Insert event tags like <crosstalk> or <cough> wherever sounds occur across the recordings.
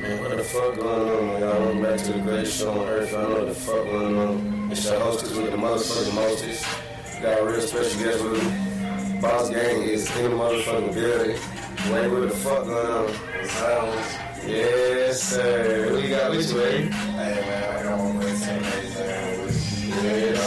Man, what the fuck going on, man? Y'all welcome back to the greatest show on earth. I know what the fuck going on. It's your hostess with the motherfucking mostest. Got a real special guest with me. Boss Gang is in the motherfucking building. Wait, what the fuck going on? Yes, sir. What you got with you, Hey man, I got one more teammates man. Yeah,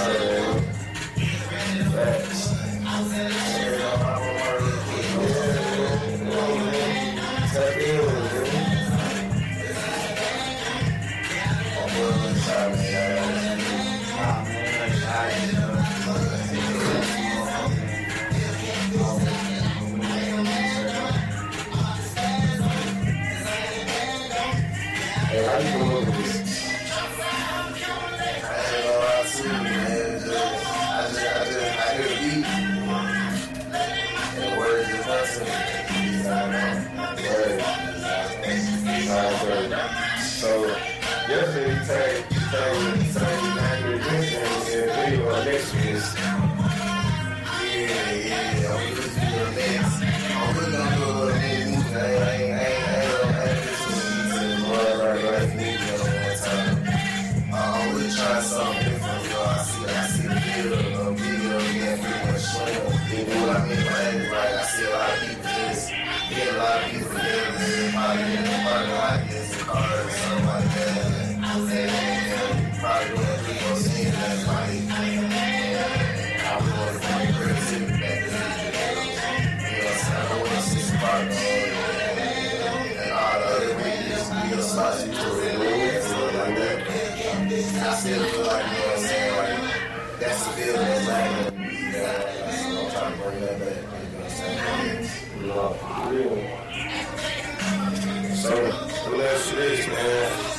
ask you this, man.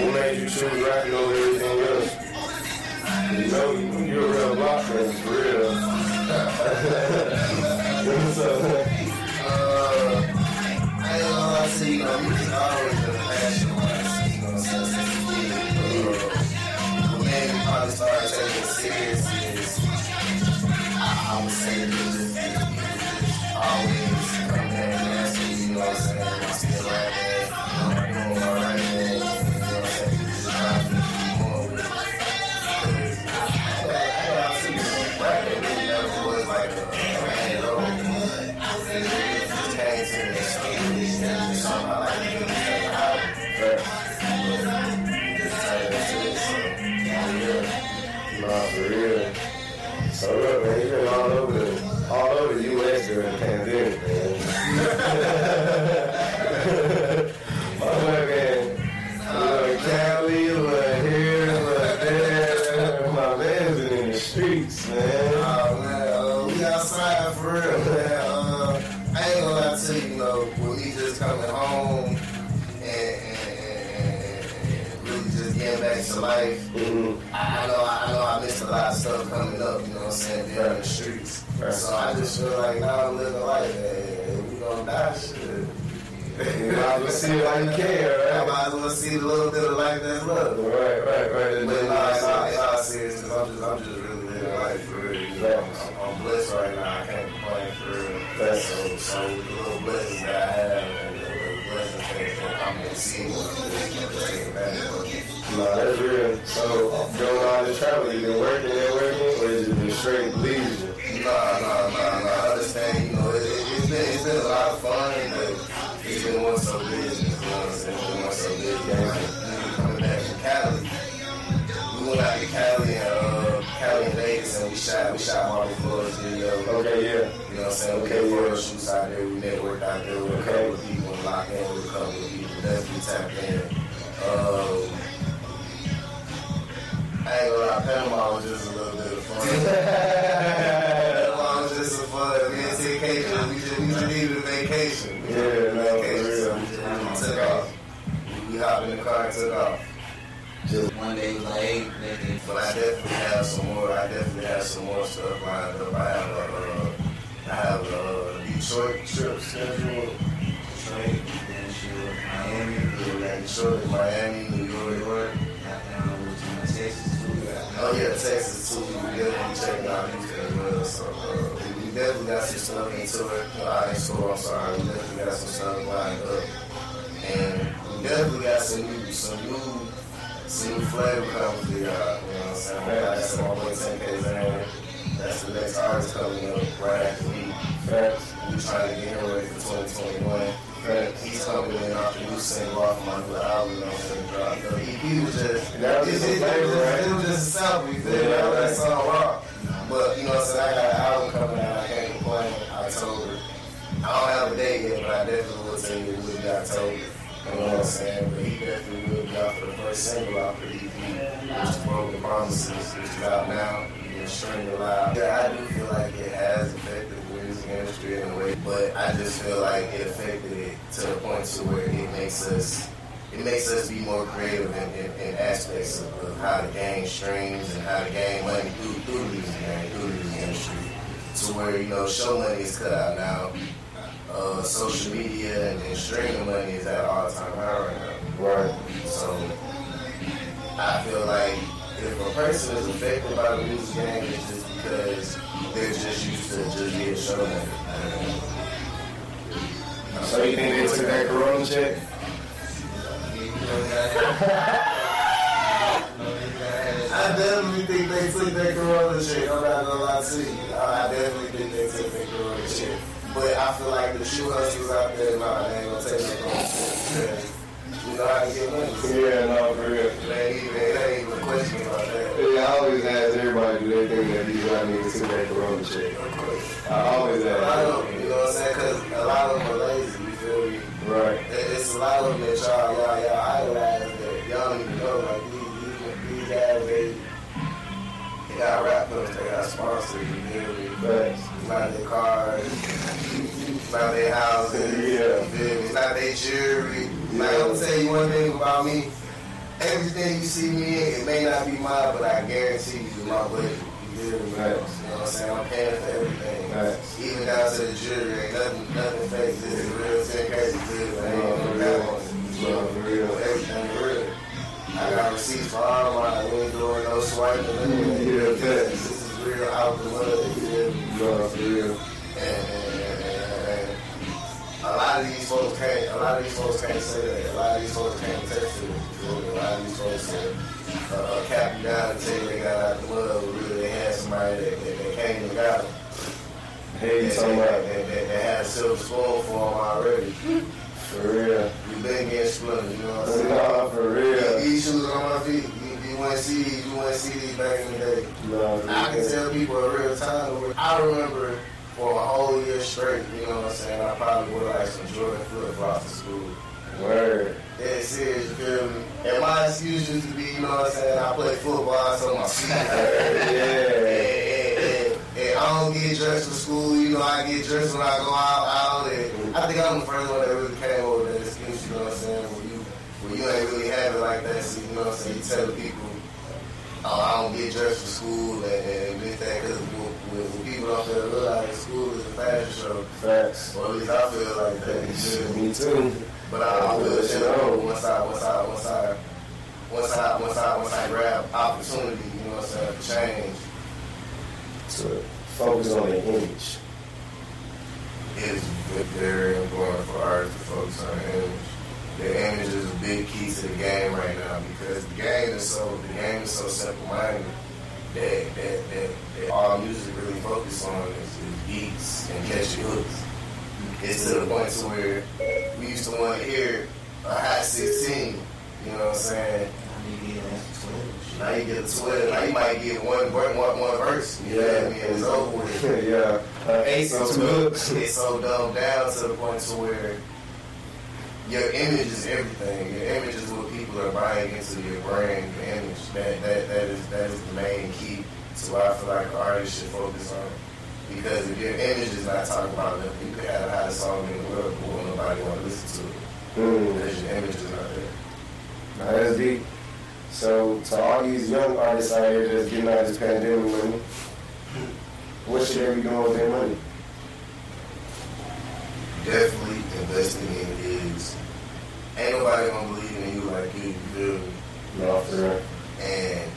What made you choose rapping over everything else? You know, you- you're a real block man, for real. so, Uh, I ain't gonna lie to you, you know, music always been a passion of you know what I'm saying, a when man probably started taking it serious I, I would say it was just, was always coming in and asking, you know what I'm saying, nah, for real. So, look, man, you've been all over the, all over the U.S. during the pandemic, man. <laughs> My man, look, Cali, look here, look there. My man's been in the streets, man. Oh man, uh, we outside for real, man. Uh, I ain't gonna lie to you, you know, with me just coming home and, and, and, really just getting back to life. Mhm. I, know, I know, I missed a lot of stuff coming up. You know what I'm saying? There in the streets. Right. So I just feel like now I'm living life. And we gonna die, shit. <laughs> You might as well see it like you can, I right? might as well see a little bit of life that's love. Right, right, right. But in all, in all, in all seriousness, I'm just, I'm just really living life for real. You know, I'm, I'm blessed right now. I can't complain for real. Facts. So, so with the little blessings that I have and the little blessings that I'm gonna see, I'm just take advantage of it. Nah, that's real. So, doing all this travel, you been working and working, or is it been straight leisure? Nah, nah, nah, nah. I understand, you know, it, it, it's been it's been a lot of fun, but it's been one so busy. You know what I'm saying? It's been one so busy. We coming back from Cali. We went out to Cali and uh, Cali and Vegas, and we shot we shot Marvel Floyd's video. Okay, yeah. You know what I'm saying? We Okay, did yeah. shoots out there. We networked out there with a Okay. couple of people and locked in with a couple of people. Definitely tapped in. Um, I ain't gonna lie, Panama was just a little bit of fun. <laughs> Panama was just a fun. We didn't take vacation. We just, we just needed a vacation. We Yeah, no, for vacation. real. So we just we took off. We, hopped in the car and took off. Just one day was like, hey, nigga, But I definitely have some more. I definitely have some more stuff lined up. I have a, uh, I have a uh, Detroit trip scheduled. Detroit, then Miami, Yeah, Detroit, Miami, Oh yeah, Texas too. We definitely check out Houston as well. So uh, we, we definitely got some stuff into it. Uh, I ain't sure, I'm sorry. We definitely got some stuff lined up. And we definitely got some new, some new new flavor coming to y'all. You know what I'm saying? That's my boy 10K Zane. That's the next artist coming up right after me. Facts. We trying to get him ready for 2021. He's coming in off the new single off my new album. You know what I'm? Drop. The EP was just, That was it, some it, it, was just, it just a sample. You feel me? That song raw. But you know what I'm saying? I got an album coming out. I can't complain. October. I don't have a date yet, but I definitely will you it will be October. You know what I'm saying? But he definitely will be out for the first single off the EP, which is Broken Promises, which is out now. You can stream it live. Yeah, I do feel like it has affected the music industry in a way, but I just feel like it affected it to the point to where it makes us it makes us be more creative in, in, in aspects of, of how to gain streams and how to gain money through, through the music game, through the music industry. To where, you know, show money is cut out now. Uh, social media and, and streaming money is at all time high right now. Right. So I feel like if a person is affected by the music game, it's just because they're just used to just getting show money. So you think they took that corona check? I definitely think they took that Corona shit. I'm not gonna lie to you. I definitely think they took that Corona shit. But I feel like the shoe hustlers out there, nah, they ain't gonna take that Corona because Yeah, no, for real. Ain't even, it ain't even a about that. Yeah, I always ask everybody, do they think that these young niggas took that corona check? I always A lot ask. of you know what I'm saying? Because a lot of them are lazy, you feel me? Right. It's a lot of them that y'all, y'all, y'all idolize that y'all don't even know. Like these, these, these guys, they, they got rap films, they got sponsors, you feel me? Facts. It's not their cars, it's their houses, Yeah. It's not their jewelry. Like, I'm gonna tell you one thing about me. Everything you see me in, it may not be mine, but I guarantee you, it's my budget. You feel me? Facts. You know what I'm saying? I'm paying for everything. Facts. Even down to the jewelry, ain't nothing, nothing fake. This is real 10 crazy good. but ain't No, no for real. No, for real. Everything real. I got receipts for all my, we ain't doing no swiping. nothing. Yeah. This is real out the mud. You? No, for real. And a lot of these folks can't. A lot of these folks can't say that. A lot of these folks can't attest you? A lot of these folks uh, uh, cap you down and tell you they got out the mud, but really they had somebody that, that, that came and got them. Hey, That, talking that, that, had a silver spoon for them already. for real? You been getting splintered, you know what I'm saying? No, for real. These shoes on my feet. You, you want to see these? You want to see these back in the day? No, I can tell people a real time. I remember for a whole year straight, you know what I'm saying? I probably wore like some Jordan flip flops to school. Word. Yeah, serious, you feel me? And my excuse used to be, you know what I'm saying? I play football, so my feet hurt. <laughs> Yeah. I don't get dressed for school, you know, I get dressed when I go out, out and I think I'm the first one that really came over that excuse, you know what I'm saying? Where you, where you ain't really have it like that, so you know what I'm saying? You tell the people, oh, I don't get dressed for school and, and this, that, because people don't feel look like school is a fashion show, Facts. or at least I feel like that. me? Too. <laughs> But I, I will let you once I once I once I once I once I once I grab opportunity, you know what I'm saying, to change. To focus on the image. It is very important for artists to focus on the image. The image is a big key to the game right now because the game is so the game is so simple minded that, that, that, that all music really focuses on is, is beats and catchy hooks. It's to the point to where we used to want to hear a hot 16, you know what I'm saying? Now you get a 12. Now you might get one, one, one, one verse. You feel me? And it's over with. <laughs> yeah. Uh, ace and two hooks. It's so dumbed down to the point to where your image is everything. Your image is what people are buying into your brand, your image. That that that is that is the main key to what I feel like an artist should focus on. Because if your image is not talking about nothing, you could have the hottest song in the world, but will nobody want to listen to it. Mm. Because your image is not there. Now that's deep. So to all these young artists out here that's getting out of this pandemic money, what should they be doing with their money? Definitely investing in is ain't nobody gonna believe in you like you, you feel me? No, for real. and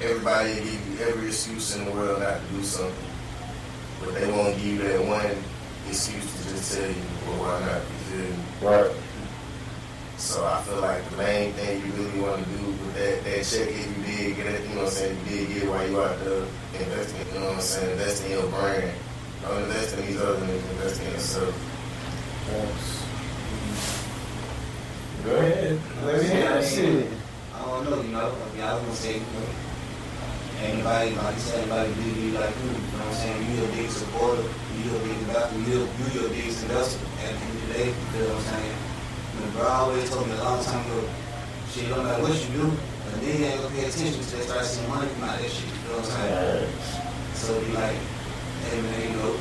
everybody will give you every excuse in the world not to do something. But they won't give you that one excuse to just tell you, well, why not? You feel me? Right. So I feel like the main thing you really want to do with that, that check if you did get it, you know what I'm saying, you did get it while you out there investing, you know what I'm saying, invest in your brand. Don't invest in these other niggas, invest in yourself. Go ahead. Let me hear that shit. I don't know, you know. I mean, I was gonna say, you know, anybody, like you said, anybody do you like you, you know what I'm saying? You a big supporter, you a big investor, you you your biggest investor at the end of the day, you know what I'm saying? You know, bro always told me a long time ago, shit, don't matter what you do, a nigga ain't gonna pay attention until they start seeing money come out of that shit, you know what I'm saying? So be like, hey man, you know,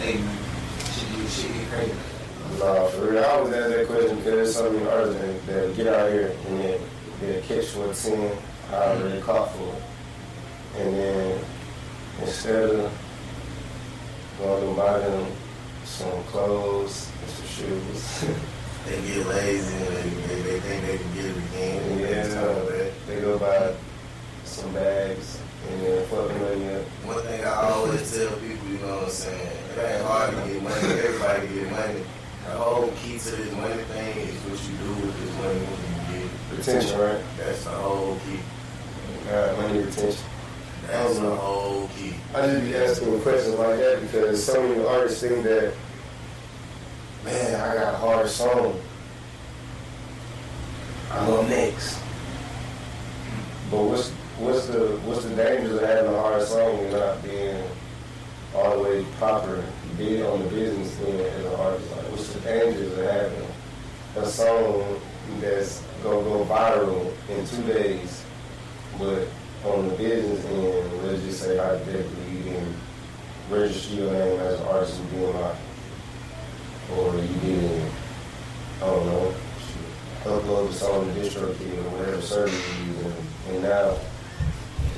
hey man, shit, shit get crazy. Nah, for real. I always ask that question because there's so many artists that, that get out here and then they catch a 10, I already caught for it. And then instead of going to buy them some clothes and some shoes, <laughs> They get lazy and they, they, they think they can get it again. yeah, they go buy some bags and then fuck the money up. One thing I always tell people, you know what I'm saying, it ain't hard to get money, everybody get money. The whole key to this money thing is what you do with this money when you get. Retention, right? That's the whole key. Uh, money retention. That's the whole key. I just be asking questions like that because so many artists think that, man, I got a hard song. I'm up next. But what's what's the what's the dangers of having a hard song and not being all the way proper, big on the business end as an artist? Like, what's the dangers of having a song that's gonna go viral in two days, but on the business end, let's just say hypothetically, you didn't register your name as an artist in BMI, or you didn't, I don't know, upload the song to DistroKid or whatever service you use, and now,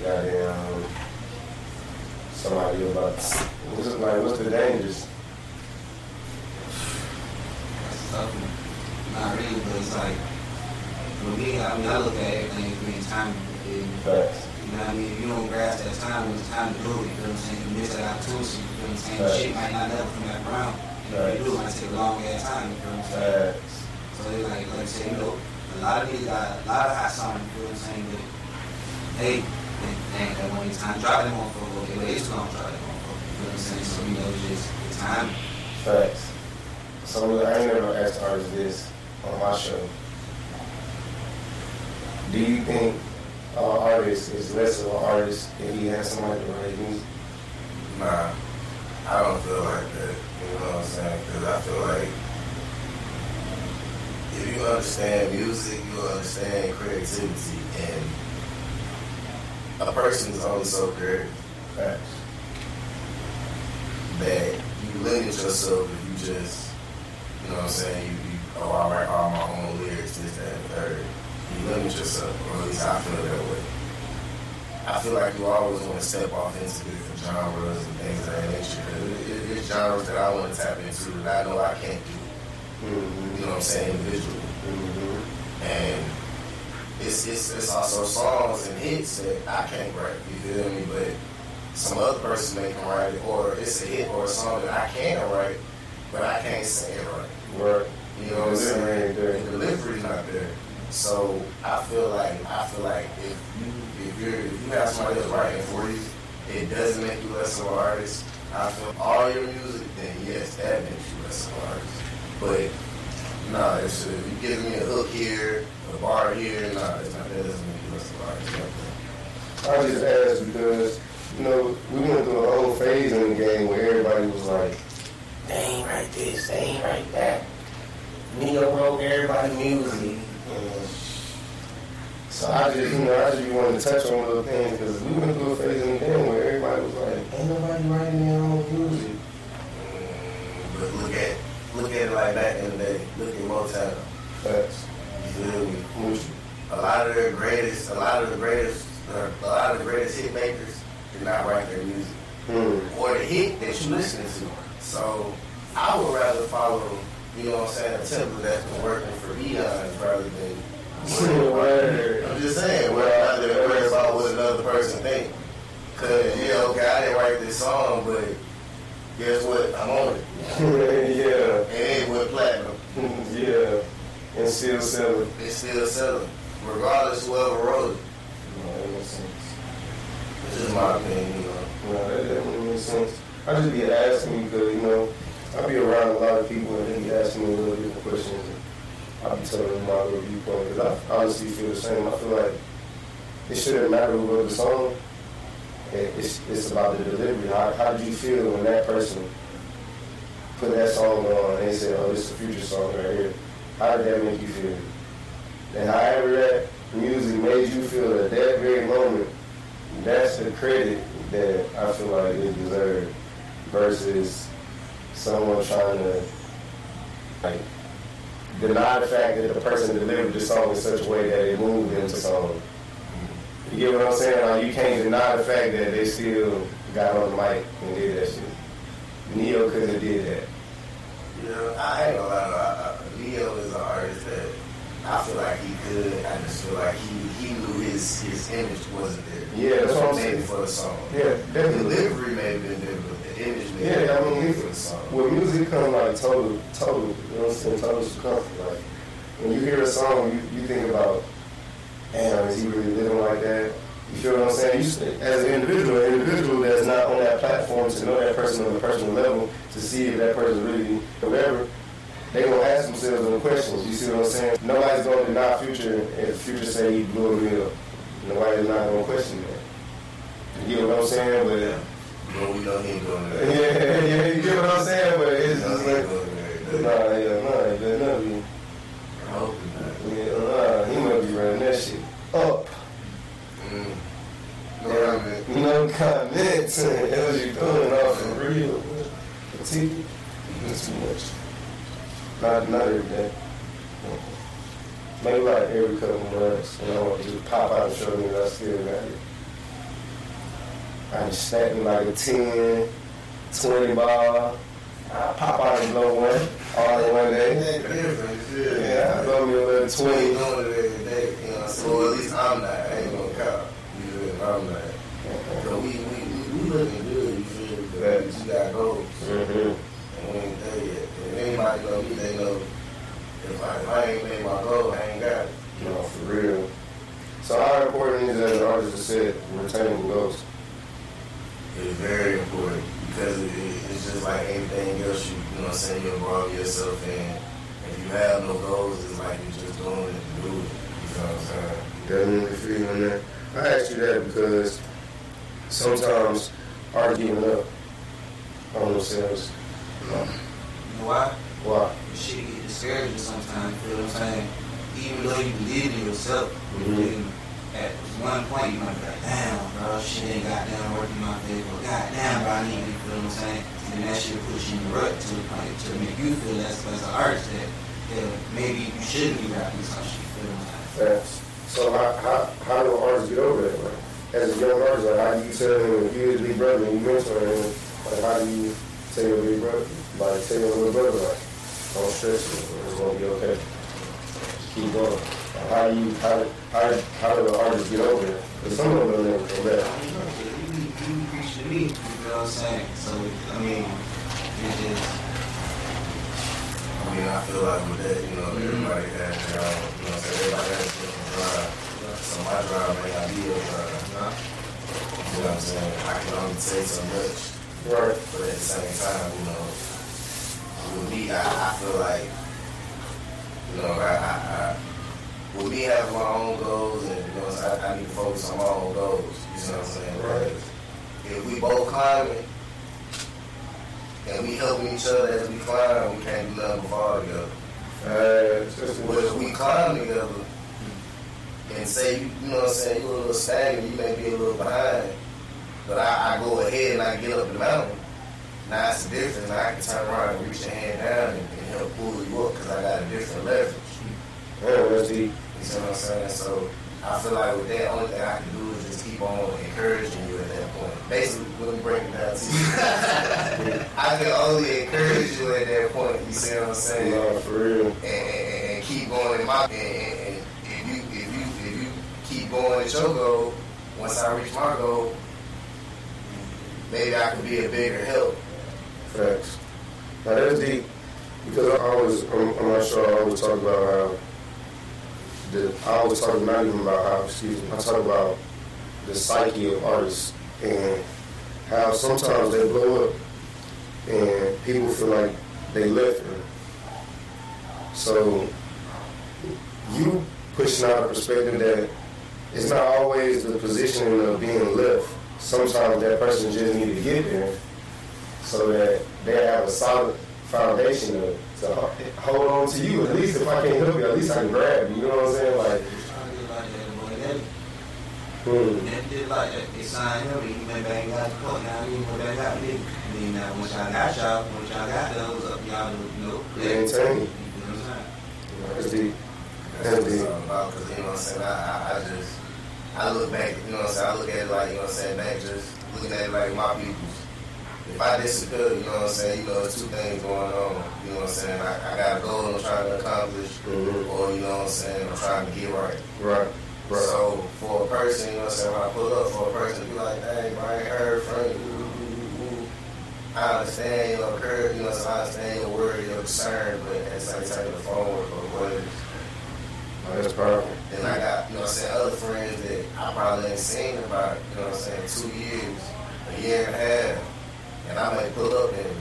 goddamn, somebody about, what's it like, what's the dangers? That's. Not really, but it's like, for me, I mean, I look at everything as being timing. And, Facts. you know what I mean? If you don't grasp that time, when it's time to do it, you know what I'm saying? You miss that opportunity, you know what I'm saying? Right. Shit might not never come back around. And Right. if you do, it might take a long ass time, you know what I'm saying? Facts. So they like, like I said, you know, a lot of these got a lot of hot songs, you know what I'm saying? But hey, they ain't that one time. Drop them on for okay, well, it's gonna drop them on for you know what I'm saying? So, you know, it's just the time. Facts. So I ain't never asked artists this on my show. Do you think an artist is less of an artist if he has somebody to write music? Nah, I don't feel like that. You know what I'm saying? Because I feel like if you understand music, you understand creativity, and a person is only so creative Facts. that you limit yourself if you just, you know what I'm saying? You, you oh, I write all my own lyrics, this, that, and the third. You limit yourself, or at least I feel that way. I feel like you always want to step off into different genres and things of that nature. it- it- It's genres that I want to tap into that I know I can't do. Mm-hmm. You know what I'm saying? Individually. Mm-hmm. And it's, it's it's also songs and hits that I can't write. You feel me? But some other person may can write it, or it's a hit or a song that I can write, but I can't sing it right. Right. You know what I'm saying? The delivery's not there. So I feel like I feel like if you if you're if you have somebody else writing for you, it doesn't make you less of an artist. I feel all your music, then yes, that makes you less of an artist. But nah, it's you giving me a hook here, a bar here, nah, it's not that doesn't make. I just asked because, you know, we went through a whole phase in the game where everybody was like, they ain't write this, they ain't write that. Neo wrote everybody music. And so I just, you know, I just wanted to touch on little things because we went through a phase in the game where everybody was like, ain't nobody writing their own music. Mm, But look at like back in the day. Look at Motown. Facts. You feel me? Which, a lot of their greatest, a lot of the greatest, uh, a lot of the greatest hit makers did not write their music hmm. or the hit that you listen to. So I would rather follow, you know what I'm saying, a template that's been working for eons rather than. Word. I'm just saying, rather than worry about what another person think. Cause yeah, okay, I didn't write this song, but guess what? I'm on it. <laughs> yeah. And it went platinum. <laughs> yeah. And still selling. It's still selling, regardless whoever wrote it. No, that makes sense. It's just my opinion, you know. No, that definitely makes sense. I just be asking because, you know, I be around a lot of people and they be asking me a little different questions. I be telling them my little viewpoint because I honestly feel the same. I feel like it shouldn't matter who wrote the song. It- It's, it's about the delivery. How, how did you feel when that person put that song on and they said, oh, this is a future song right here? How did that make you feel? And however that music made you feel at that very moment, that's the credit that I feel like it deserved versus someone trying to like deny the fact that the person delivered the song in such a way that it moved them to song. You get what I'm saying? Like you can't deny the fact that they still got on the mic and did that shit. Neo couldn't have did that. Yeah, I ain't gonna lie. I- is an artist that I feel like he could. I just feel like he he knew his his image wasn't there. Yeah, that's what I'm saying. for the song. Yeah, The delivery may have been there, but the image may Yeah, have I mean, for the song. With music come like total, total, you know what I'm saying, total circumference. Like when you hear a song, you, you think about, damn, is he really living like that? You feel what I'm saying? You, as an individual, an individual that's not on that platform to know that person on a personal level, to see if that person really whatever, they gonna ask themselves them questions. You see what I'm saying? Nobody's gonna deny Future if Future say he blew a meal. Nobody's not gonna question that. You get what I'm saying? But But we know he ain't doing yeah, that. <laughs> yeah, yeah, you get what I'm saying? But it's just like. Nah, yeah, nah, it better not be. I hope. Yeah, he might be running that shit up. Mm. No comment. No comments. Hell, you doing off for real? See, it's too much. Not, not every day. Maybe like every couple months, you know, just pop out and show me that I still got it. I just stack me like a 10, 20 ball. I pop out and blow one all in one day. Yeah. I blow me a little We ain't 20. Doing it every day, you know. So at least I'm not. I ain't gonna cop. You feel me? I'm not. So we we we, we looking good. You feel me? But we just got goals, Mm-hmm. and we ain't there yet. And if anybody know me, they know. If I, if I ain't made my goal, I ain't got it. No, for real. So how important is it as an artist to set retaining goals? It's very important because it, it, it's just like anything else. You, you know, what I'm saying you involve yourself in. If you have no goals, it's like you're just doing it to do it. You? Definitely feel on that. I asked you that because sometimes giving up on themselves. You know why? Why? The shit get discouraging sometimes, you feel what I'm saying? Even though you believe in yourself, Mhm. then at one point you might be like, damn, bro, shit ain't goddamn working my favor. Goddamn, bro, I need you, feel what I'm saying? And that shit puts you in the rut to the point to make you feel as, as an artist that, that maybe you shouldn't be rapping some shit, So how, how, how do artists get over that? Like, as a young artist, like, how do you tell him if you his big brother and you mentor him, like how do you tell your big brother, like tell your little brother, like, don't stress it, it's gonna be okay. Keep going. Like, how do you, how, how, how do the artists get over it? Because some of them never come back. You, know what I'm saying? So, I mean, it's just, I mean, I feel like with that, you know, everybody has their own, you know, what I'm saying everybody has a different drive. So my drive may not be your drive. You know what I'm saying? I can only say so much, Right. but at the same time, you know, with me, I, I feel like, you know, I, I, I with me having my own goals and you know, I, I need to focus on my own goals. You know what I'm saying? Right. If we both climbing and we helping each other as we climb, we can't do nothing but fall together. Uh, it's But if we climb together and say, you you know what I'm saying, you're a little stagnant, you may be a little behind, but I, I go ahead and I get up the mountain. Now it's a difference. Now I can turn around and reach a hand down and, and help pull you up because I got a different leverage. yeah, that's deep. You see what I'm saying? So I feel like with that, only thing I can do is just keep on encouraging you at that point. Basically, let me break it down to you. <laughs> I can only encourage you at that point. You see what I'm saying? No, for real. and, and, and keep going in my and, and, and if you if you if you keep going at your goal, once I reach my goal, maybe I can be a bigger help. Facts. Now that's deep because I always, I'm, I'm not sure. I always talk about how the I always talk not even about how excuse me, I talk about the psyche of artists and how sometimes they blow up and people feel like they left them. So you pushing out a perspective that it's not always the position of being left. Sometimes that person just need to get there so that they have a solid foundation to, to hold on to you. At least if I can't help you, at least I can grab you. You know what I'm saying? Like, Hmm. And did like. They signed him, he went back and the court. Now he went back out and then now once y'all got y'all, once y'all got those up, y'all you know. Maintain. That's deep. That's deep. About, cause, you know what I'm saying? I, I, I just, I look back, you know what I'm saying? I look at it like, you know what I'm saying, back just looking at it like my people's. If I disappear, you know what I'm saying, you know, there's two things going on. You know what I'm saying? I, I got a goal I'm trying to accomplish, Mhm. or, you know what I'm saying, I'm trying to get right. Right. Right. So for a person, you know what I'm saying, when I pull up for a person to be like, hey, bro, I ain't heard from you. I understand your curve, you know, so I understand your worry, your concern, but at the same time, the phone work for what it is. That's powerful. Then I got, you know what I'm saying, other friends that I probably ain't seen in about, you know what I'm saying, two years, a year and a half. And I might pull up and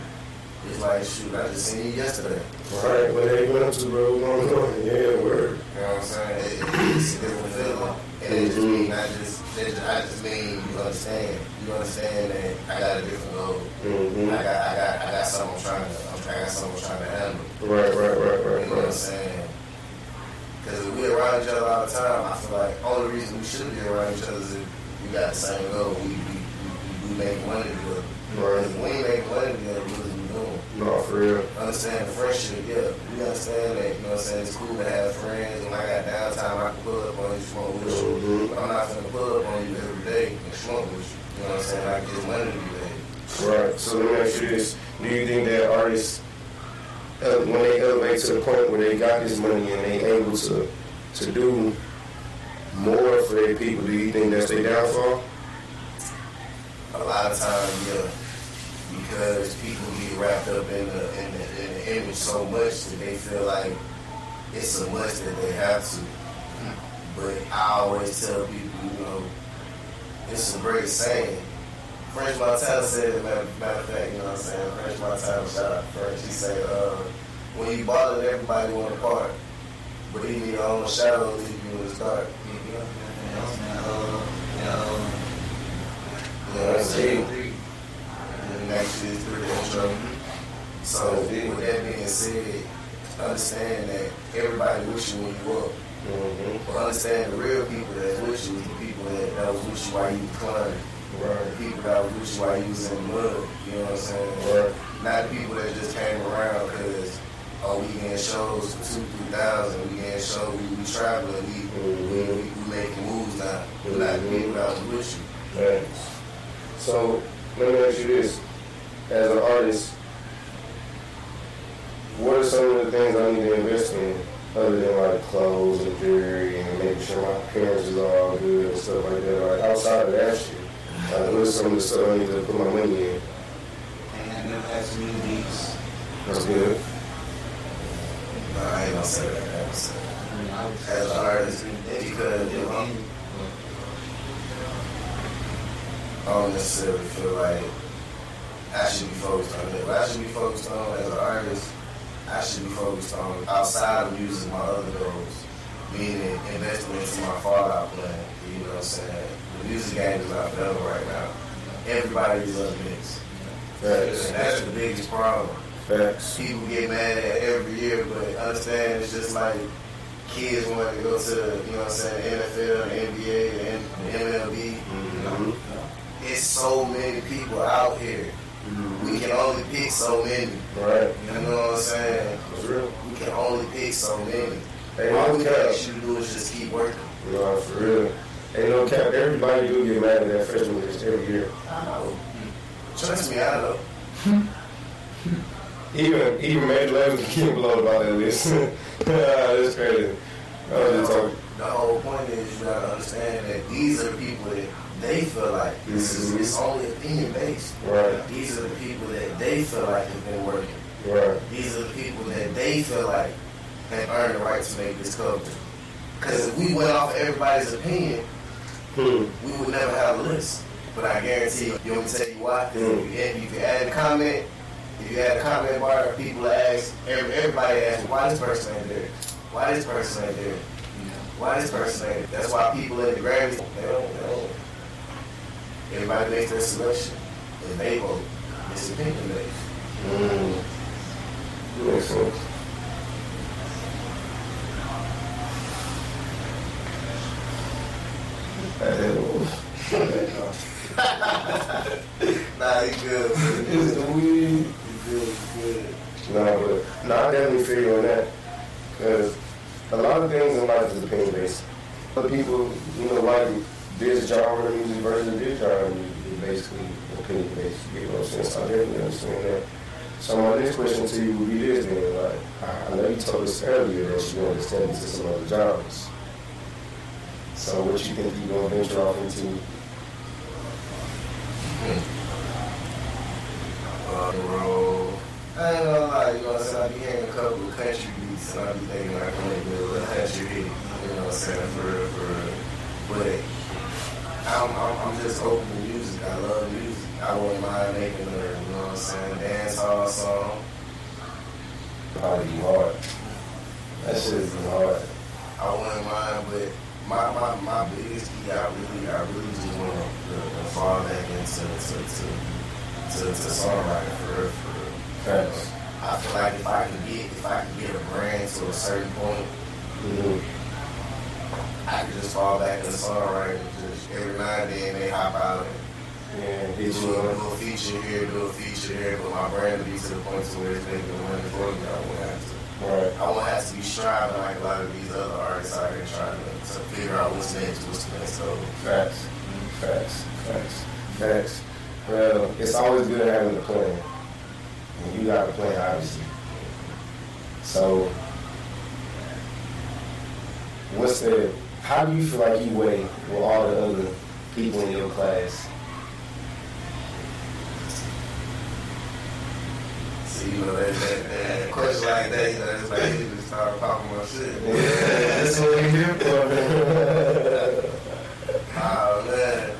it's like, shoot, I just seen you yesterday. Right. What they went up to, bro? Going on? Yeah, word. You know what I'm saying? It, it's a different feeling. And it just mean, I just, it I just mean, you understand. You understand that I got a different goal. Mm-hmm. I got, I got, I got something I'm trying to, I'm, I got something I'm trying to handle. Right, right, right, right. You right, know what I'm saying? Because if we around each other all the time, I feel like only reason we should be around each other is if we got the same goal. We, we, we, we make money together. Right. If we ain't make money together, is we doing? No, for real. Understand the friendship, yeah. We understand that, you know what I'm saying? It's cool to have friends. When I got downtime, I can pull up on you, smoke with you. Mhm. But I'm not to pull up on you every day and smoke with you. You know what I'm saying? I get money to be paid. Right. So let me ask you this: Do you think that artists, uh, when they elevate to the point where they got this money and they able to to do more for their people, do you think that's their downfall? A lot of times, yeah, because people get wrapped up in the, in the in the image so much that they feel like it's a must that they have to. But I always tell people, you know, it's a great saying. French Montana said it, matter, matter of fact, you know what I'm saying? French Montana, shout out to French. He say, uh, when you bottle it, everybody want to part. But even your own shadow leave you in the dark. You know what I'm saying? And actually, it's through the intro. So, with that being said, understand that everybody with you when you up. Mm-hmm. But understand the real people that's with you is the people that, that was with you while you was climbing. The Right. people that was with you while you was in the mud. You know what I'm saying? Right. Not the people that just came around because, oh, we getting shows for two, three thousand. We getting shows, we, we traveling, we, we, we, we making moves now. But not the people that was with you. Thanks. So let me ask you this: As an artist, what are some of the things I need to invest in, other than like clothes and jewelry and making sure my appearance is all good and stuff like that? Like outside of that shit, like, what are some of the stuff I need to put my money in? And I never had some new beats. That's good. No, I ain't gonna say that. I ain't gonna say that. As an artist, because you know, I don't necessarily feel like I should be focused on that. What I should be focused on as an artist, I should be focused on outside of music, my other goals, meaning investing into my fallout plan. You know what I'm saying? The music game is not forever right now. Everybody's up mix. Facts. And that's the biggest problem Facts. people get mad at every year, but understand it's just like kids want to go to, you know what I'm saying, NFL, NBA, the MLB. Mm-hmm. It's so many people out here. We can only pick so many. Right. You know what I'm saying? That's real. We can only pick so many. Hey, All no we cap. ask you to do is just keep working. No, for real. Ain't no cap. Everybody do get mad at that freshman list every year. I know. Trust me, I know. <laughs> Even even major can get blown by that list. <laughs> That's crazy. I was just talking. The whole point is you gotta understand that these are people that they feel like this is Mhm. it's only opinion based. Right, These are the people that they feel like have been working. right, These are the people that they feel like have earned the right to make this cover. Because if we went off of everybody's opinion, Hmm. we would never have a list. But I guarantee you, you want to tell you why? 'Cause Mm. if, you add, if you add a comment, if you add a comment bar, people ask, everybody asks, why this person ain't there? Why this person ain't there? Why this person ain't there? That's why people in the Grammys, they don't, they don't. Everybody makes their selection, and they vote. It's opinion based. Mm. Makes sense. <laughs> Nah, he good. Is the weed? He good, he good. No, but no, I definitely feel you on that. Because a lot of things in life is opinion based. Other people, you know, like this genre of music versus this genre of music is basically opinion based. You know? So I definitely understand that. So my next question to you would be this then, like, I know you told us earlier that you understand into some other genres. So what you think you're gonna venture off into? on the road. I ain't gonna lie, you know I'm? I be hearing a couple of country beats and I be thinking like I'm gonna a little country hit, you know what I'm saying, for real, for real. But I'm, I'm, I'm just open music. I love music. I wouldn't mind making a, you know what I'm saying, dance hall song. Probably be hard. That shit is hard. I wouldn't mind, but my, my, my biggest key, I really, I really just want to, to fall back into to, to, to, to songwriting for real, for real. I feel like if I can get if I can get a brand to a certain point, Mhm. I can just fall back into songwriting. Every now and then they hop out and Yeah, do a, you do up. a feature here, do a feature there, but my brand will be to the point to where it's making money for me. I won't have to. Right. I won't have to be striving like a lot of these other artists out here trying to, to figure out what's next, what's next. So Facts. Facts. Facts. Facts. Well, it's always good having a plan. And you got a plan, obviously. So, what's the, how do you feel like you weigh with all the other people in your class? see, you know that, that, that question like that, you know, it's like you just start popping my shit. <laughs> Yeah, that's what we here for. <laughs> Oh man,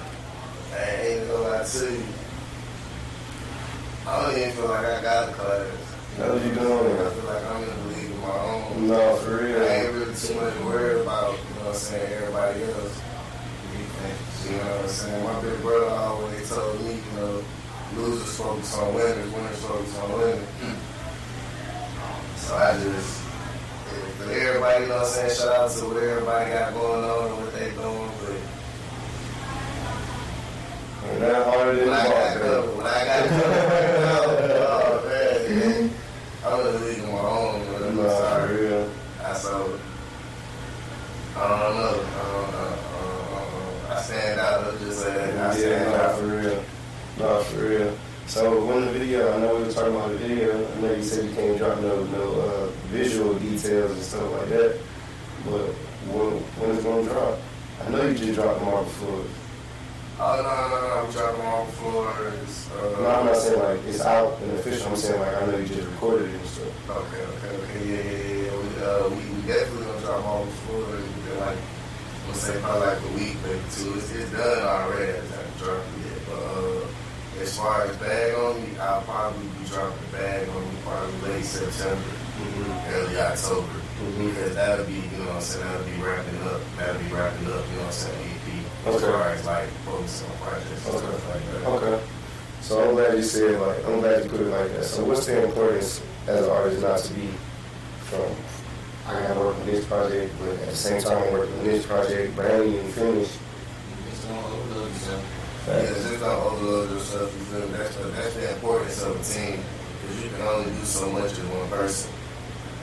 I ain't gonna lie to you. I don't even feel like I got a class. What you I feel like I'm in the league of my own. No, for real. I ain't really too much worried about, know what I'm saying, everybody else. You know what I'm saying? My big brother always told me, you know, losers focus on winners, winners focus on winning. So I just, for everybody, you know what I'm saying, shout out to what everybody got going on and what they doing, but And that harder than When I got covered, when I got covered right now, oh man, I'm in the league of my own, man. I'm No, for sorry. real. I so I don't know. I, don't, know. I, stand out. I'm just saying. I Yeah, stand no, out. for real. No, for real. So when the video, I know we were talking about the video. I know you said you can't drop no no uh, visual details and stuff like that. But when when it's gonna drop? I know you just dropped Marble Floyd. Oh no, no, no. We dropping all floors. Uh, No, I'm not saying like it's out and official. I'm saying like I know you just recorded it and stuff. Okay, okay, okay. Yeah, yeah, yeah. We, uh, we, definitely gonna drop all floors within like, I'm gonna say probably like a week, maybe two. It's, it's done already. I just haven't dropped it yet. But uh, as far as bag on me, I'll probably be dropping the bag on me probably late September, early October. Mhm. Because that'll be, you know what I'm saying, that'll be wrapping up, that'll be wrapping up, you know what I'm saying, EP. As Okay. far as like focusing on projects and Okay. stuff like that. Okay. So I'm glad you said like I'm glad you put it like that. So what's the importance as an artist not to be from I gotta work on this project, but at the same time I'm working on this project, but I ain't even finished. Just don't overload yourself. Yeah, just don't overload yourself. You feel? That's the, that's the importance of a team. Because you can only do so much as one person.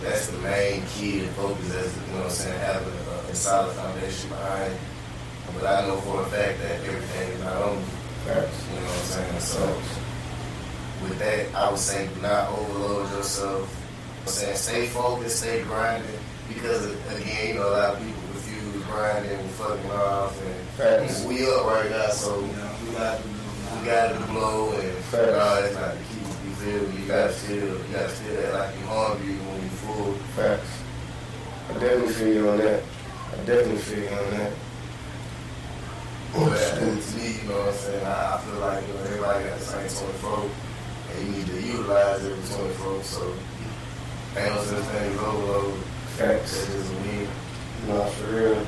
That's the main key to focus as, you know what I'm saying, having a, a solid foundation behind. But I know for a fact that everything is not on you. Facts. You know what I'm saying? So with that, I would say do not overload yourself saying stay focused, stay grinding, because again, you know, a lot of people refuse grinding and fucking off, and Facts. we up right now, so you know, we got we got to blow, and uh, it's not the key. You feel me? You gotta still, you gotta still that like you hungry when you full. Facts. I definitely feel you on that. I definitely feel you on that. But to me, you know what I'm saying? I, I feel like you know, everybody got the same 24, and you need to utilize every 24. So Ain't no thing as overload. Facts. That is weird. Nah, for real.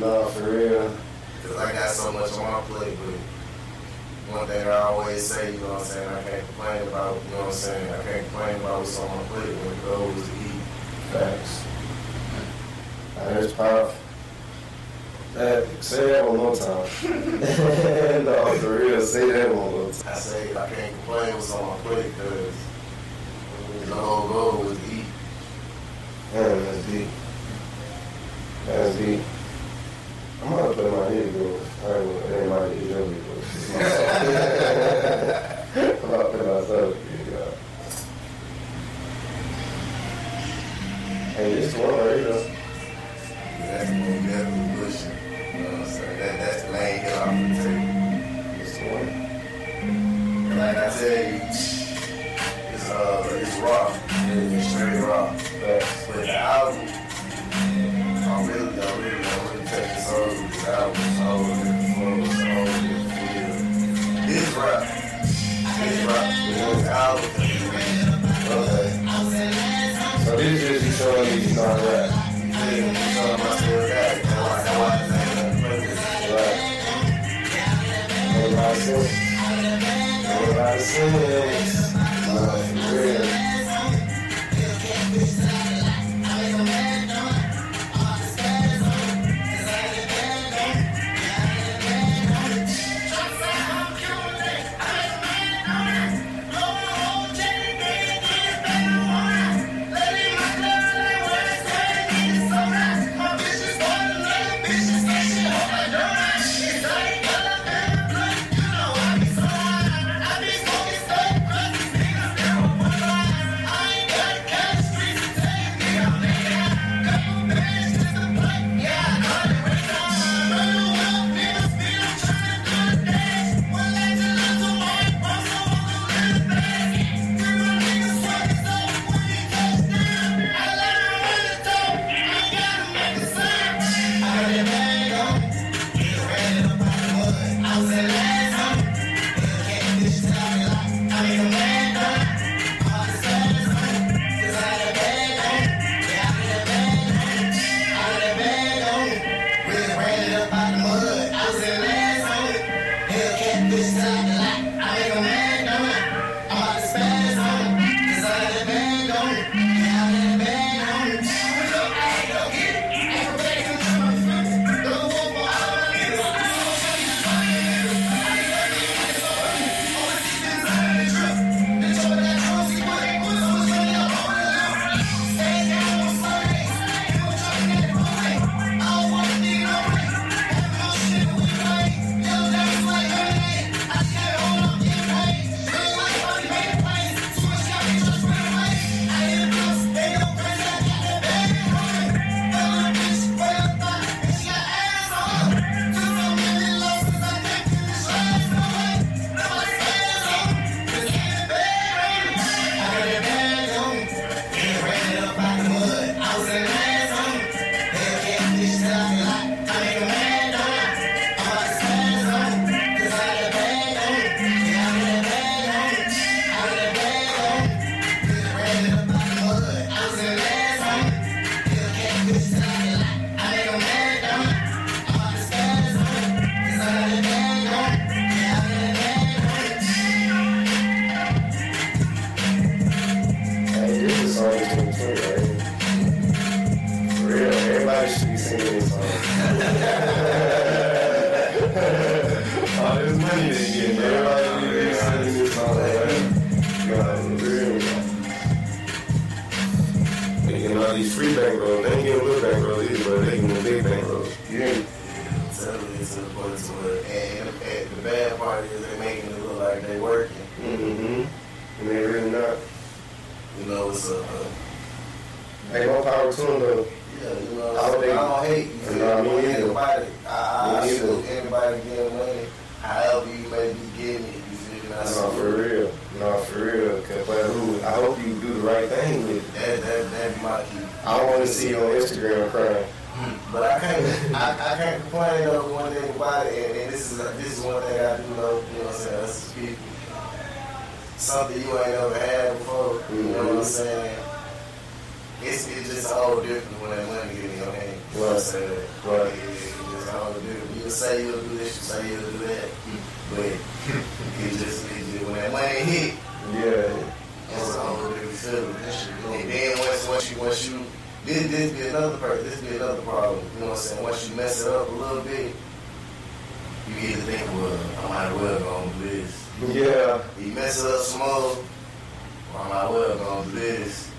Nah, for real. Cause I got so much on my plate, but one thing I always say, you know what I'm saying, I can't complain about, you know what I'm saying, I can't complain about what's on my plate when it goes, to eat. Facts. That is powerful. That, say that one more time. <laughs> no, for real, say that one more time. I say I can't complain what's on my plate because and the whole goal was to eat. Yeah, that's deep. That's deep. I'm gonna play my video. I ain't my video. Problem. You know what I'm saying? Once you mess it up a little bit, you get to think, well, I might as well go and do this. Yeah. You mess it up some more, well, I might as well go and do this.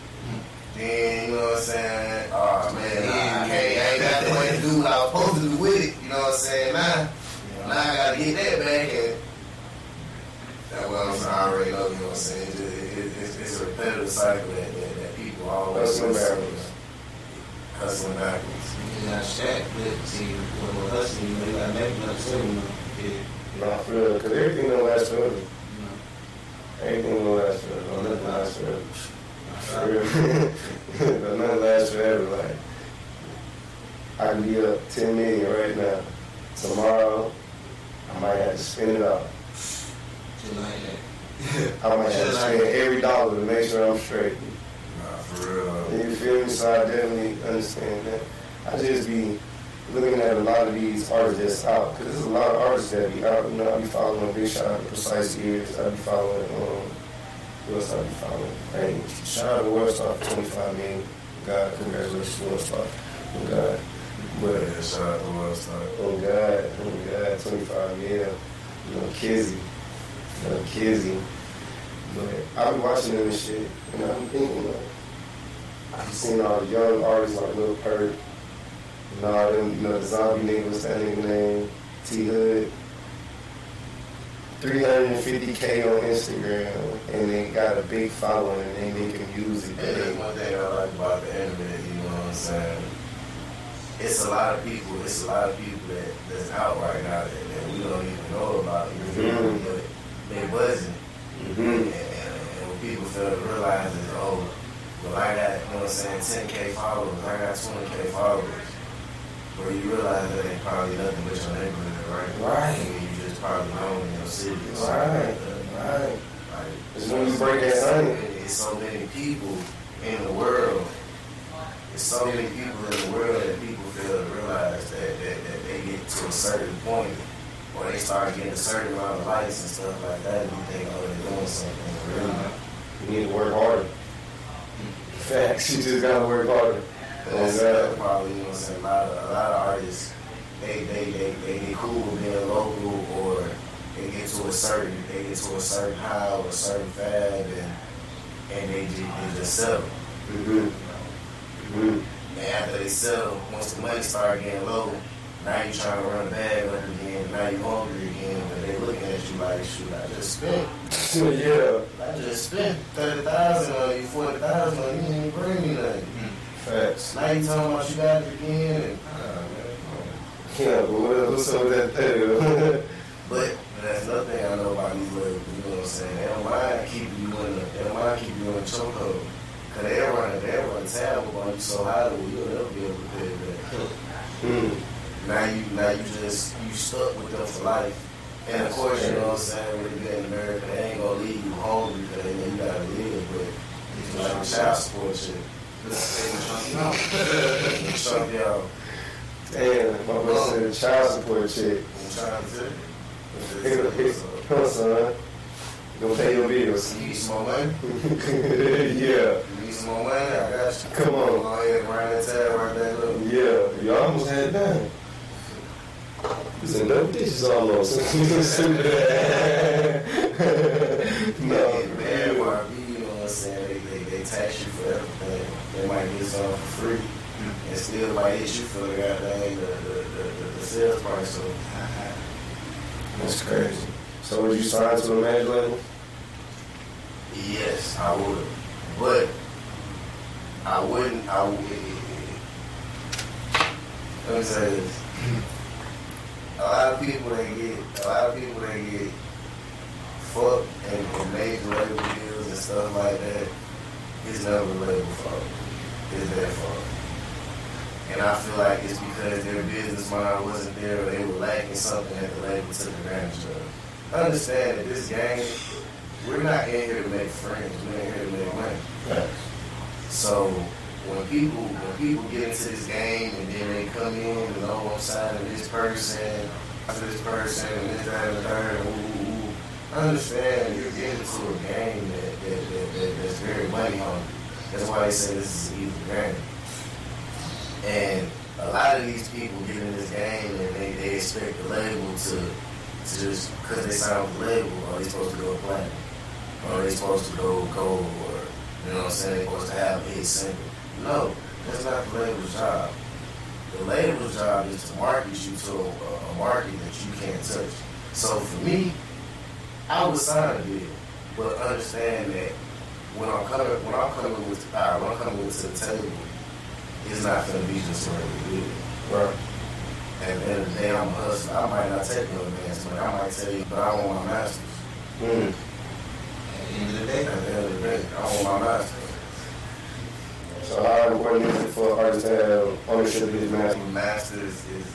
Then you know what I'm saying? Oh man, I, can't, I ain't got the money to do what I was supposed to do with it. You know what I'm saying? Now, now I gotta get that back and that's what I'm saying. I already know, you know what I'm saying? It, it, it, it's, it's a repetitive cycle that, that, that people always Hustling go through. backwards. Hustling backwards. You got Shaq, but see, when we're hustling, you know, you got to make money too, you know. Not for real, because everything don't last forever. you know. Everything don't last forever. Don't nothing last forever. For real. <laughs> don't nothing last forever. Like, I can be up 10 million right now. Tomorrow, I might have to spend it all. Shit like that. I might have to spend every dollar to make sure I'm straight. For real. You feel me? So I definitely understand that. I just be looking at a lot of these artists that's out, because there's a lot of artists that be out. You know, I be following Big Shot, Precise Ears, I be following, um, who else I be following? Hey, shout out to Worldstar for 25 million. God, congratulations, Worldstar. Oh, God. But, Yeah, shout out to Worldstar. oh, God, oh, God, 25 million. You know, Kizzy. You know, Kizzy. But I be watching them and shit, and I'm thinking, like, I've seen all the young artists like Lil Perk, and all them, you know, the zombie nigga, what's that nigga name? T Hood. 350k on Instagram, and they got a big following, and they making music. And that's one thing I like about the internet, you know what I'm saying? It's a lot of people, it's a lot of people that, that's out right now that, that we don't even know about, you? Mhm. But they buzzing. hmm And, and, and when people realize is, oh, well, I got, you know what I'm saying, 10K followers, I got 20K followers. Where you realize that ain't probably nothing but your neighborhood, right? Right. I mean, you just probably known in your city. or something Right, like that. right. Like, It's when you break that it's so many- It's so many people in the world. There's so many people in the world that people fail to realize that, that, that they get to a certain point or they start getting a certain amount of likes and stuff like that and you think, oh, they're doing something. Really? You need to work harder. Facts, you just gotta work harder. That's, God. probably, you know what I'm saying, a lot of, a lot of artists, they, they, they, they get cool with being local or they get to a certain, they get to a certain high or a certain fad and, and they just, they just settle. hmm hmm And after they settle, once the money start getting low, now you trying to run the bag up again, now you hungry again, but they looking at you like, shoot, I just spent, <laughs> yeah. I just spent 30000 on you, 40000 on you, you didn't bring me nothing. Facts. Now you talking about you got it again, and, ah, man. Yeah, but what? What's up with that thing? <laughs> But that's another thing I know about these labels, you know what I'm saying? They don't mind keeping you in the, they don't mind keeping you in the chokehold. Cause they run, they run tab on you so high that you'll never be able to pay it back. <laughs> Hmm. Now you, now you just, you stuck with them for life. And of course, you know what I'm saying, when you get in America, they ain't gonna leave you hungry because they know you gotta live, but it's like a child support shit. Y'all, <laughs> Damn, my boy said child support check. I'm trying to tell you. Come on, son. Gonna pay your bills. You need some more money? <laughs> yeah, You need some more money? I got you. Come on. Go ahead and run that tab right there, look. yeah. You almost had it done. It's in double digits almost. no, And man, YB, you know what I'm saying? They, they, tax you for everything. They might get something for free. And still might hit you for the goddamn the, the, the, the, the sales price. So that's crazy. So would you sign to a major label? yes, I would. But I wouldn't I would eh, eh, eh, let me say this. A lot of people they get a lot of people they get fucked and, and major label deals and stuff like that. It's never label fault. It's their fault. And I feel like it's because their business mind wasn't there or they were lacking something that the label took advantage of. I understand that this game, we're not in here to make friends, we're in here to make money. So when people when people get into this game and then they come in and oh I'm signing this person, this person and this, that, and the third, ooh, ooh. I understand you're getting into a game that, that, that, that that's very money hungry. That's why they say this is an evil game. And a lot of these people get in this game and they, they expect the label to, to just, because they sign with the label, are they supposed to go platinum? Are they supposed to go gold? Or, you know what I'm saying, they're supposed to have a hit single. No, that's not the label's job. The label's job is to market you to a, a market that you can't touch. So for me, I would sign a deal, but understand that when I'm coming, when I'm coming with the power, when I'm coming with to the table, it's not gonna be just a regular deal. Right. At the end of the day, I'm a hustler. I might not take no advancement. I might tell you, but I want my masters. Mm. At the end of the day, At the end of the day, I want my masters. So how important is it for artists to have ownership of his master? Masters is, is,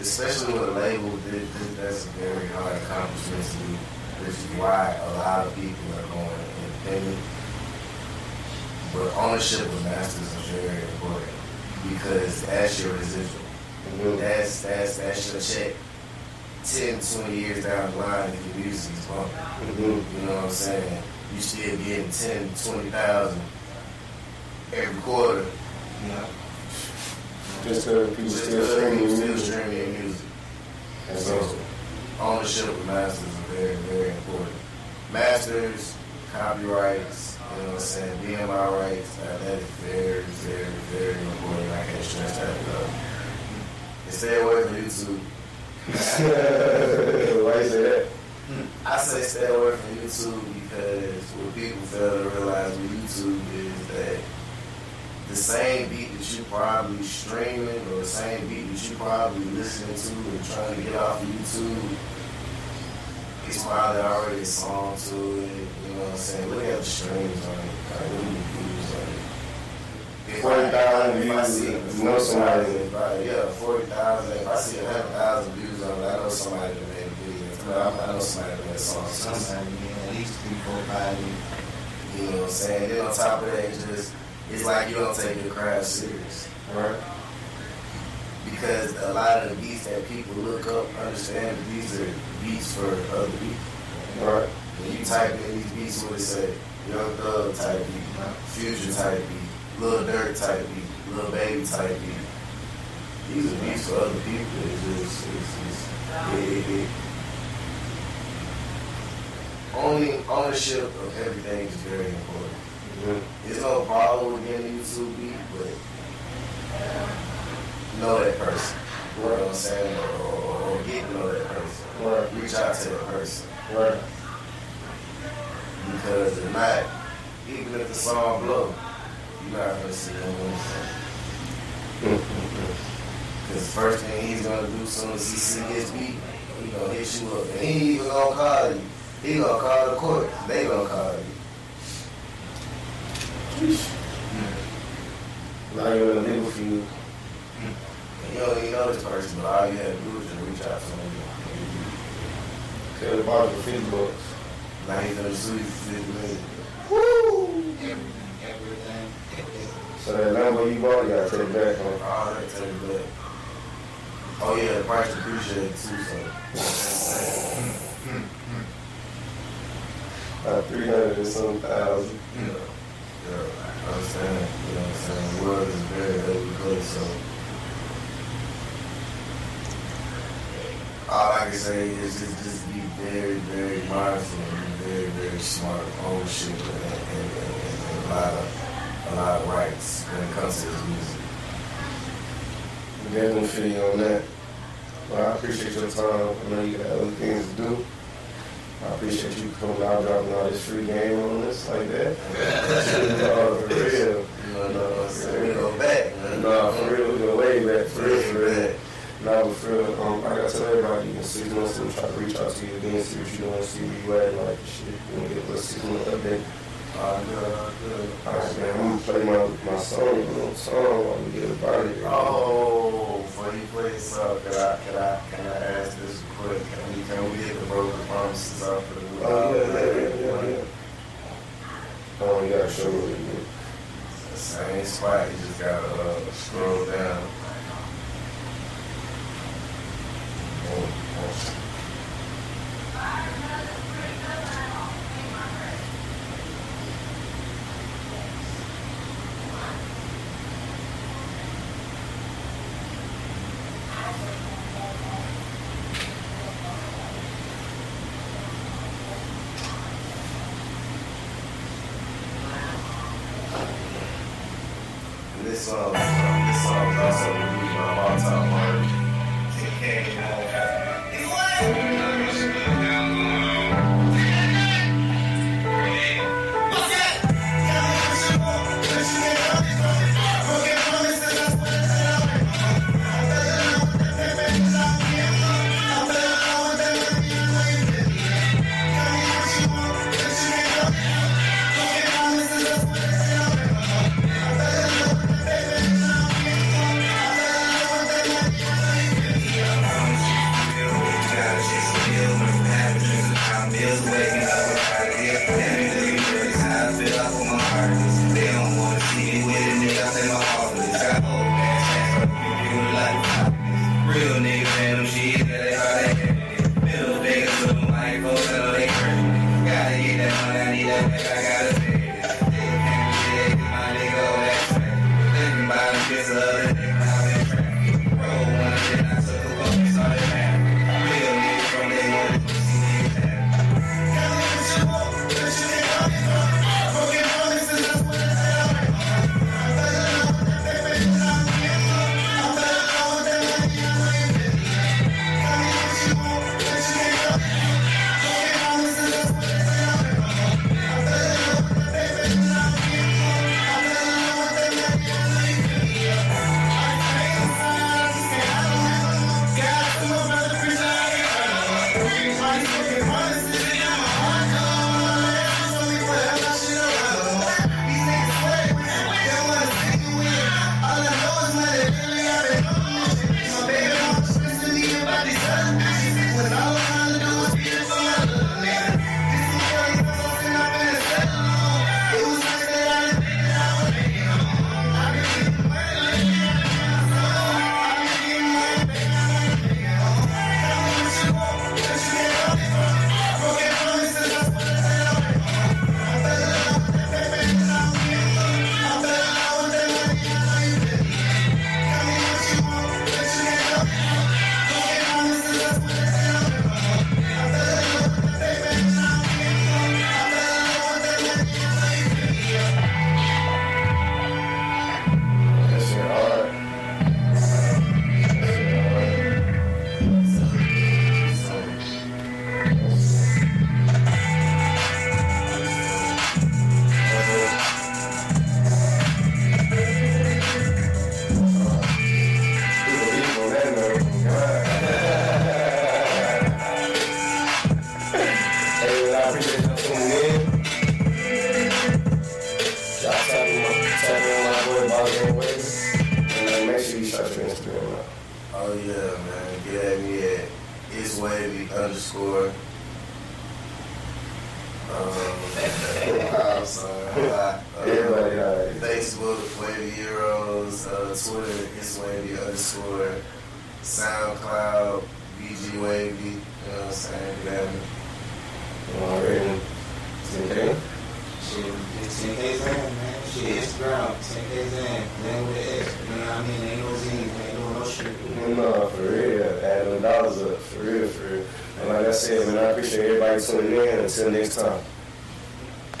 especially with a label, this, this, that's a very hard accomplishment to do, which is why a lot of people are going independent. But ownership of masters is very important because that's your residual. Mhm. That's that's that's your check 10, 20 years down the line if your music is bumping. Mhm. You know what I'm saying? You still getting 10, 20,000 every quarter. yeah. Just because people Just still streaming you still music. streaming music. That's So ownership of masters is very, very important. Masters, copyrights, you know what I'm saying, BMI rights, uh, that is very, very, very important. I can't stress that enough. And stay away from YouTube. <laughs> Why you say that? I say stay away from YouTube because what people fail to realize with YouTube is that the same beat that you probably streaming or the same beat that you probably listening to and trying to get off of YouTube, it's probably already a song to it. You know what I'm saying? Look at the streams on it. Like, look at the views on it. If I- 40,000 if I views, see you know somebody. if I- Yeah, 40,000. If I see 100,000 views on it, I know somebody that made a video. I know somebody that made a song. Sometimes you get at least three, four, five years. You know what I'm saying? Then on top of that, just it's like you don't take your craft serious. Right. Because a lot of the beats that people look up understand these are beats for other people. Right. When you type in these beats, what it say? Young Thug type beat, Future type beat, Lil Durk type beat, Lil Baby type beat. These are beats for other people. It's just, it's, it's, it, it, it. Owning ownership of everything is very important. Mhm. There's no problem with getting a YouTube beat, but know that person. You know what I'm saying? Or, or, or get to know that person. Right. Reach out to that person. Right. Because if not, even if the song blow, you're not gonna see him win. Because the first thing he's gonna do as soon as he see his beat, he gonna hit you up. And he ain't even gonna call you. He gonna call the court. They gonna call you. Now you're in a legal field. You know, you know this person, but all you had to do was just reach out to him. Tell the bottle for 50 bucks. Now he's gonna sue you for 50 million. Everything, everything. So that Lambo you bought, you gotta take it back on. All that tell you that. Oh yeah, the price appreciated too, so. Uh, about 300 and some thousand. Yeah, I understand. You know what I'm saying? The world is very ugly place, so. All I can say is just, just be very, very mindful and very, very smart of ownership and, and, and, and a lot of a lot of rights when it comes to this music. Definitely you on that. Well, I appreciate your time. I know you got other things to do. I appreciate you coming out dropping all this free game on us like that. <laughs> no, for real. No, no, for real. Go back. No, for real, We go way back. For real, for real. No, but for real, um, I gotta tell everybody, in six months, I'm trying to reach out to you again, see what you doing, see where you at, like, shit, you want to get a little six update. Uh, uh good, good. All right, man, I'm going to play my, my song, a little song while we get about it. Oh, before you play a uh, song, can I, can I, can I ask this quick? Can we and we hit the road with promise stuff. Oh, yeah, yeah, yeah, yeah. Oh, yeah, sure. Same spot, you just gotta uh, scroll down.